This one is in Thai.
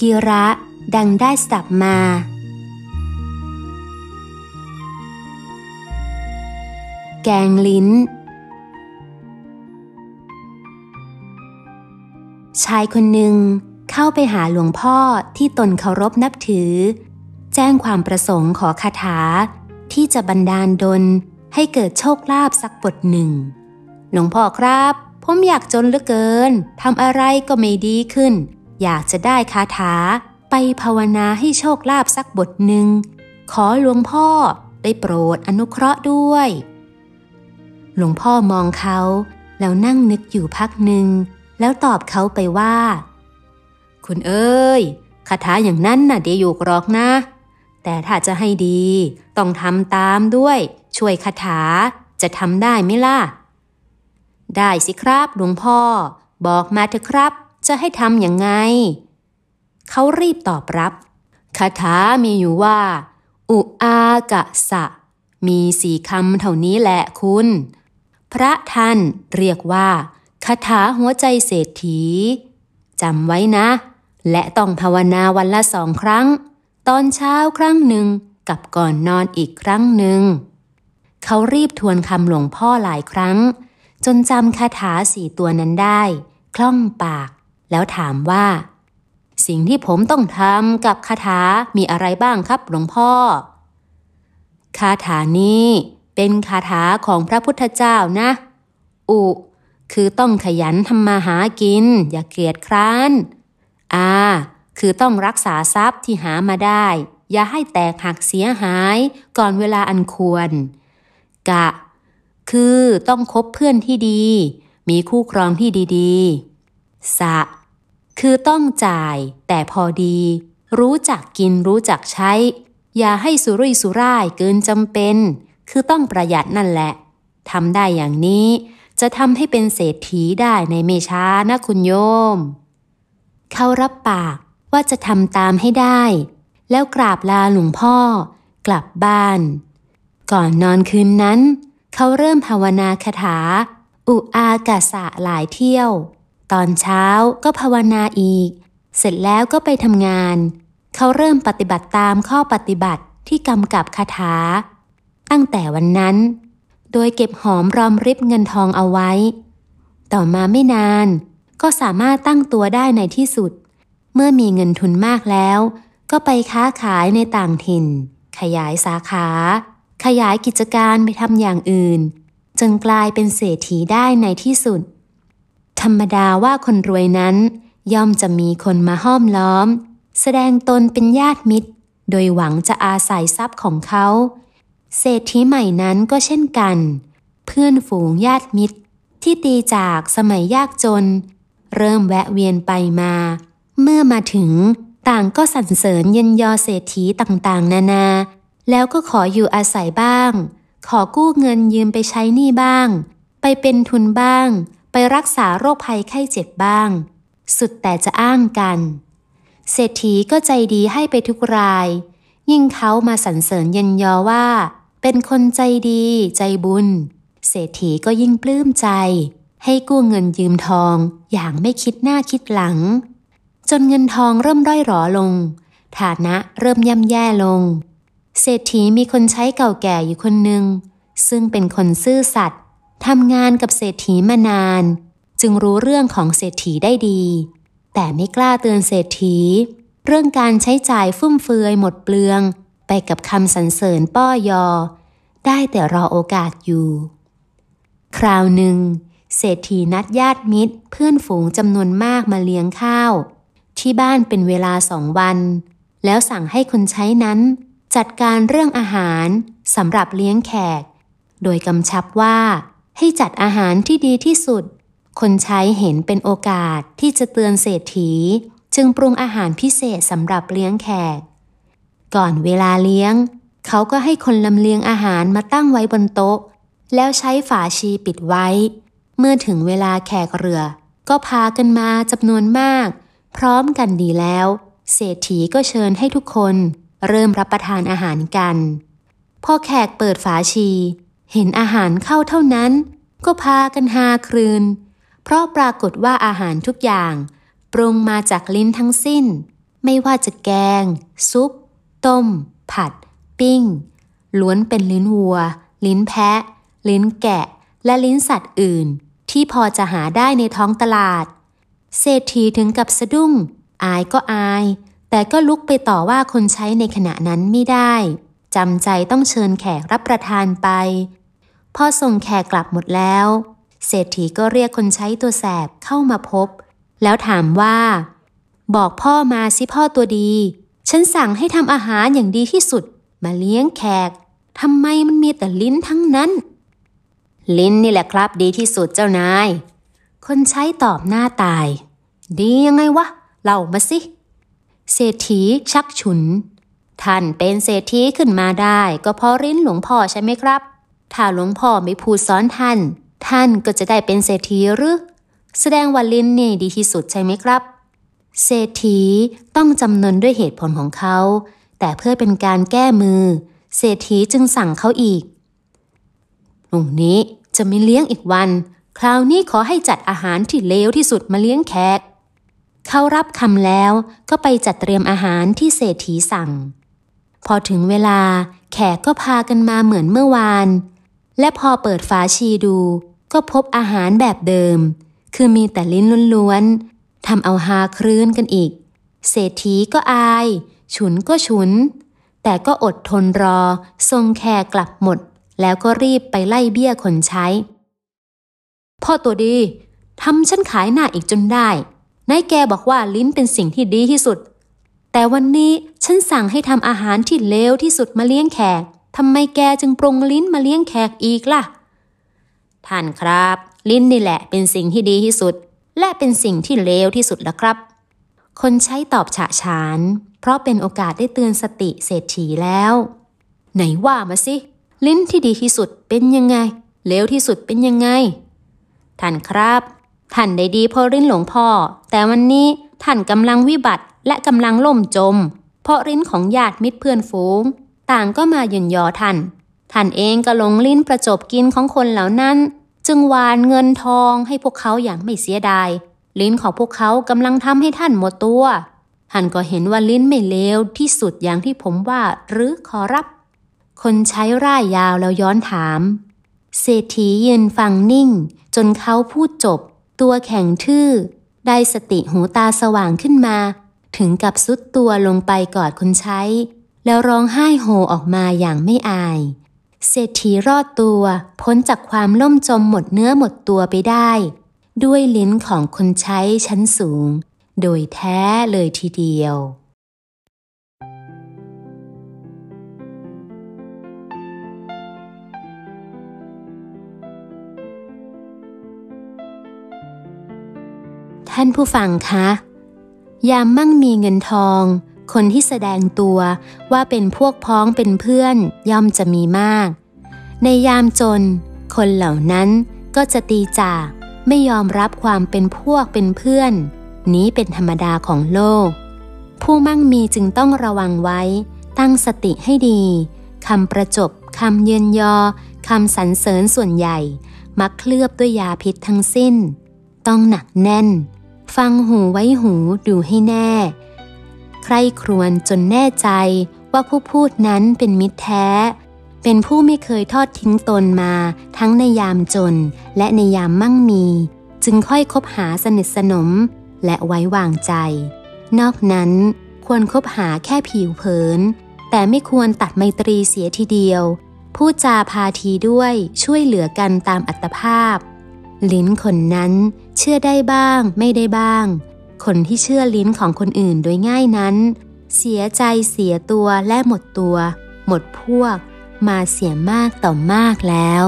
กิระ ดังได้สับมา แกงลิ้น ชายคนหนึ่งเข้าไปหาหลวงพ่อที่ตนเคารพนับถือ แจ้งความประสงค์ขอคาถาที่จะบันดาลดลให้เกิดโชคลาภสักบทหนึ่ง หลวงพ่อครับ ผมอยากจนเหลือเกินทำอะไรก็ไม่ดีขึ้น อยากจะได้คาถาไปภาวนาให้โชคลาภสักบทหนึ่ง ขอหลวงพ่อได้โปรดอนุเคราะห์ด้วย หลวงพ่อมองเขา แล้วนั่งนึกอยู่พักหนึ่ง แล้วตอบเขาไปว่า คุณเอ้ยคาถาอย่างนั้นน่ะเดีอยู่กรอกนะ แต่ถ้าจะให้ดี ต้องทำตามด้วย ช่วยคาถาจะทำได้ไหมล่ะ ได้สิครับหลวงพ่อ บอกมาเถอะครับ จะให้ทำอยังไง เขารีบตอบรับ คาถามีอยู่ว่า อุอากะสะ มีสี่คำเท่านี้แหละคุณ พระท่านเรียกว่าคาถาหัวใจเศรษฐีจำไว้นะ และต้องภาวนาวันละสองครั้ง ตอนเช้าครั้งหนึ่งกับก่อนนอนอีกครั้งหนึ่ง เขารีบทวนคำหลวงพ่อหลายครั้ง จนจำคาถาสี่ตัวนั้นได้ คล่องปาก แล้วถามว่า สิ่งที่ผมต้องทำกับคาถามีอะไรบ้างครับหลวงพ่อ คาถานี้เป็นคาถาของพระพุทธเจ้านะ อุ คือต้องขยันทำมาหากิน อย่าเกียจคร้าน อาคือต้องรักษาทรัพย์ที่หามาได้ อย่าให้แตกหักเสียหายก่อนเวลาอันควร กะ คือต้องคบเพื่อนที่ดี มีคู่ครองที่ดี ๆ สะ คือต้องจ่าย แต่พอดี รู้จักกินรู้จักใช้ อย่าให้สุรุ่ยสุร่ายเกินจำเป็น คือต้องประหยัดนั่นแหละทำได้อย่างนี้ จะทำให้เป็นเศรษฐีได้ในเมช้านะคุณโยม เขารับปากว่าจะทำตามให้ได้ แล้วกราบลาหลวงพ่อ กลับบ้าน ก่อนนอนคืนนั้น เขาเริ่มภาวนาคาถา อุอากาสะหลายเที่ยว ตอนเช้าก็ภาวนาอีก เสร็จแล้วก็ไปทำงาน เขาเริ่มปฏิบัติตามข้อปฏิบัติที่กำกับคาถา ตั้งแต่วันนั้น โดยเก็บหอมรอมริบเงินทองเอาไว้ ต่อมาไม่นาน ก็สามารถตั้งตัวได้ในที่สุด เมื่อมีเงินทุนมากแล้ว ก็ไปค้าขายในต่างถิ่น ขยายสาขา ขยายกิจการไปทำอย่างอื่น จนกลายเป็นเศรษฐีได้ในที่สุด รรมดาว่าคนรวยนั้น ย่อมจะมีคนมาห้อมล้อม แสดงตนเป็นญาติมิตร โดยหวังจะอาศัยทรัพย์ของเขา เศรษฐีใหม่นั้นก็เช่นกัน เพื่อนฝูงญาติมิตร ที่ตีจากสมัยยากจน เริ่มแวะเวียนไปมา เมื่อมาถึงต่างก็สรรเสริญเยินยอเศรษฐีต่างๆ นานา แล้วก็ขออยู่อาศัยบ้าง ขอกู้เงินยืมไปใช้หนี้บ้าง ไปเป็นทุนบ้าง ไปรักษาโรคภัยไข้เจ็บบ้าง สุดแต่จะอ้างกัน เศรษฐีก็ใจดีให้ไปทุกราย ยิ่งเขามาสรรเสริญเยินยอว่า เป็นคนใจดีใจบุญ เศรษฐีก็ยิ่งปลื้มใจ ให้กู้เงินยืมทองอย่างไม่คิดหน้าคิดหลัง จนเงินทองเริ่มร่อยหรอลง ฐานะเริ่มย่ำแย่ลง เศรษฐีมีคนใช้เก่าแก่อยู่คนหนึ่งซึ่งเป็นคนซื่อสัตย์ ทำงานกับเศรษฐีมานาน จึงรู้เรื่องของเศรษฐีได้ดี แต่ไม่กล้าเตือนเศรษฐี เรื่องการใช้จ่ายฟุ่มเฟือยหมดเปลือง ไปกับคำสรรเสริญป้อยอ ได้แต่รอโอกาสอยู่ คราวหนึ่ง เศรษฐีนัดญาติมิตรเพื่อนฝูงจำนวนมากมาเลี้ยงข้าว ที่บ้านเป็นเวลาสองวัน แล้วสั่งให้คนใช้นั้น จัดการเรื่องอาหารสำหรับเลี้ยงแขก โดยกำชับว่า ให้จัดอาหารที่ดีที่สุด คนใช้เห็นเป็นโอกาสที่จะเตือนเศรษฐี จึงปรุงอาหารพิเศษสำหรับเลี้ยงแขก ก่อนเวลาเลี้ยง เขาก็ให้คนลำเลียงอาหารมาตั้งไว้บนโต๊ะ แล้วใช้ฝาชีปิดไว้ เมื่อถึงเวลาแขกเรือ ก็พากันมาจำนวนมาก พร้อมกันดีแล้ว เศรษฐีก็เชิญให้ทุกคน เริ่มรับประทานอาหารกันพอแขกเปิดฝาชี เห็นอาหารเข้าเท่านั้น ก็พากันฮาครืน เพราะปรากฏว่าอาหารทุกอย่าง ปรุงมาจากลิ้นทั้งสิ้น ไม่ว่าจะแกง ซุป ต้ม ผัด ปิ้ง ล้วนเป็นลิ้นวัว ลิ้นแพะ ลิ้นแกะ และลิ้นสัตว์อื่น ที่พอจะหาได้ในท้องตลาด เศรษฐีถึงกับสะดุ้ง อายก็อาย แต่ก็ลุกไปต่อว่าคนใช้ในขณะนั้นไม่ได้ จำใจต้องเชิญแขกรับประทานไป พอส่งแขกกลับหมดแล้ว เศรษฐีก็เรียกคนใช้ตัวแสบเข้ามาพบ แล้วถามว่า บอกพ่อมาสิพ่อตัวดี ฉันสั่งให้ทำอาหารอย่างดีที่สุด มาเลี้ยงแขกทำไมมันมีแต่ลิ้นทั้งนั้น ลิ้นนี่แหละครับดีที่สุดเจ้านาย คนใช้ตอบหน้าตาย ดียังไงวะเล่ามาสิ เศรษฐีชักฉุน ท่านเป็นเศรษฐีขึ้นมาได้ ก็เพราะริ้นหลวงพ่อใช่ไหมครับ ถ้าหลวงพ่อไม่พูดสอนท่าน ท่านก็จะได้เป็นเศรษฐีหรือ แสดงว่าลิ้นนี่ดีที่สุดใช่ไหมครับ เศรษฐีต้องจำนนด้วยเหตุผลของเขา แต่เพื่อเป็นการแก้มือ เศรษฐีจึงสั่งเขาอีกพรุ่งนี้จะไม่เลี้ยงอีกวัน คราวนี้ขอให้จัดอาหารที่เลวที่สุดมาเลี้ยงแขกเขารับคำแล้วก็ไปจัดเตรียมอาหารที่เศรษฐีสั่ง พอถึงเวลาแขกก็พากันมาเหมือนเมื่อวาน และพอเปิดฝาชีดู ก็พบอาหารแบบเดิม คือมีแต่ลิ้นล้วนๆทำเอาฮาครื้นกันอีก เศรษฐีก็อาย ฉุนก็ฉุน แต่ก็อดทนรอ ทรงแขกกลับหมด แล้วก็รีบไปไล่เบี้ยคนใช้ พ่อตัวดีทำฉันขายหน้าอีกจนได้นายแกบอกว่าลิ้นเป็นสิ่งที่ดีที่สุด แต่วันนี้ฉันสั่งให้ทำอาหารที่เลวที่สุดมาเลี้ยงแขกทำไมแกจึงปรงลิ้นมาเลี้ยงแขกอีกล่ะ ท่านครับ ลิ้นนี่แหละเป็นสิ่งที่ดีที่สุด และเป็นสิ่งที่เลวที่สุดแล้วครับ คนใช้ตอบฉะฉาน เพราะเป็นโอกาสได้เตือนสติเศรษฐีแล้ว ไหนว่ามาสิ ลิ้นที่ดีที่สุดเป็นยังไง เลวที่สุดเป็นยังไง ท่านครับ ท่านได้ดีเพราะลิ้นหลวงพ่อ แต่วันนี้ท่านกำลังวิบัติ และกำลังล่มจม เพราะลิ้นของญาติมิตรเพื่อนฝูง ต่างก็มาหย่นยอท่านท่านเองก็หลงลิ้นประจบกินของคนเหล่านั้น จึงวานเงินทองให้พวกเขาอย่างไม่เสียดาย ลิ้นของพวกเขากำลังทำให้ท่านหมดตัวท่านก็เห็นว่าลิ้นไม่เลวที่สุดอย่างที่ผมว่าหรือขอรับ คนใช้ร่ายยาวแล้วย้อนถามเศรษฐียืนฟังนิ่ง จนเขาพูดจบ ตัวแข็งทื่อ ได้สติหูตาสว่างขึ้นมา ถึงกับสุดตัวลงไปกอดคนใช้ แล้วร้องไห้โฮออกมาอย่างไม่อาย เศรษฐีรอดตัวพ้นจากความล่มจมหมดเนื้อหมดตัวไปได้ ด้วยลิ้นของคนใช้ชั้นสูง โดยแท้เลยทีเดียว ท่านผู้ฟังคะ ยามมั่งมีเงินทอง คนที่แสดงตัวว่าเป็นพวกพ้องเป็นเพื่อนย่อมจะมีมาก ในยามจน คนเหล่านั้นก็จะตีจากไม่ยอมรับความเป็นพวกเป็นเพื่อน นี้เป็นธรรมดาของโลก ผู้มั่งมีจึงต้องระวังไว้ ตั้งสติให้ดีคำประจบคำเยืนยอคำสรรเสริญส่วนใหญ่ มักเคลือบด้วยยาพิษทั้งสิ้น ต้องหนักแน่น ฟังหูไว้หูดูให้แน่ ใครครวญจนแน่ใจว่าผู้พูดนั้นเป็นมิตรแท้ เป็นผู้ไม่เคยทอดทิ้งตนมาทั้งในยามจนและในยามมั่งมี จึงค่อยคบหาสนิทสนมและไว้วางใจ นอกนั้นควรคบหาแค่ผิวเผิน แต่ไม่ควรตัดไมตรีเสียทีเดียว พูดจาพาทีด้วยช่วยเหลือกันตามอัตภาพ ลิ้นคนนั้น เชื่อได้บ้างไม่ได้บ้าง คนที่เชื่อลิ้นของคนอื่นโดยง่ายนั้น เสียใจเสียตัวและหมดตัว หมดพวก มาเสียมากต่อมากแล้ว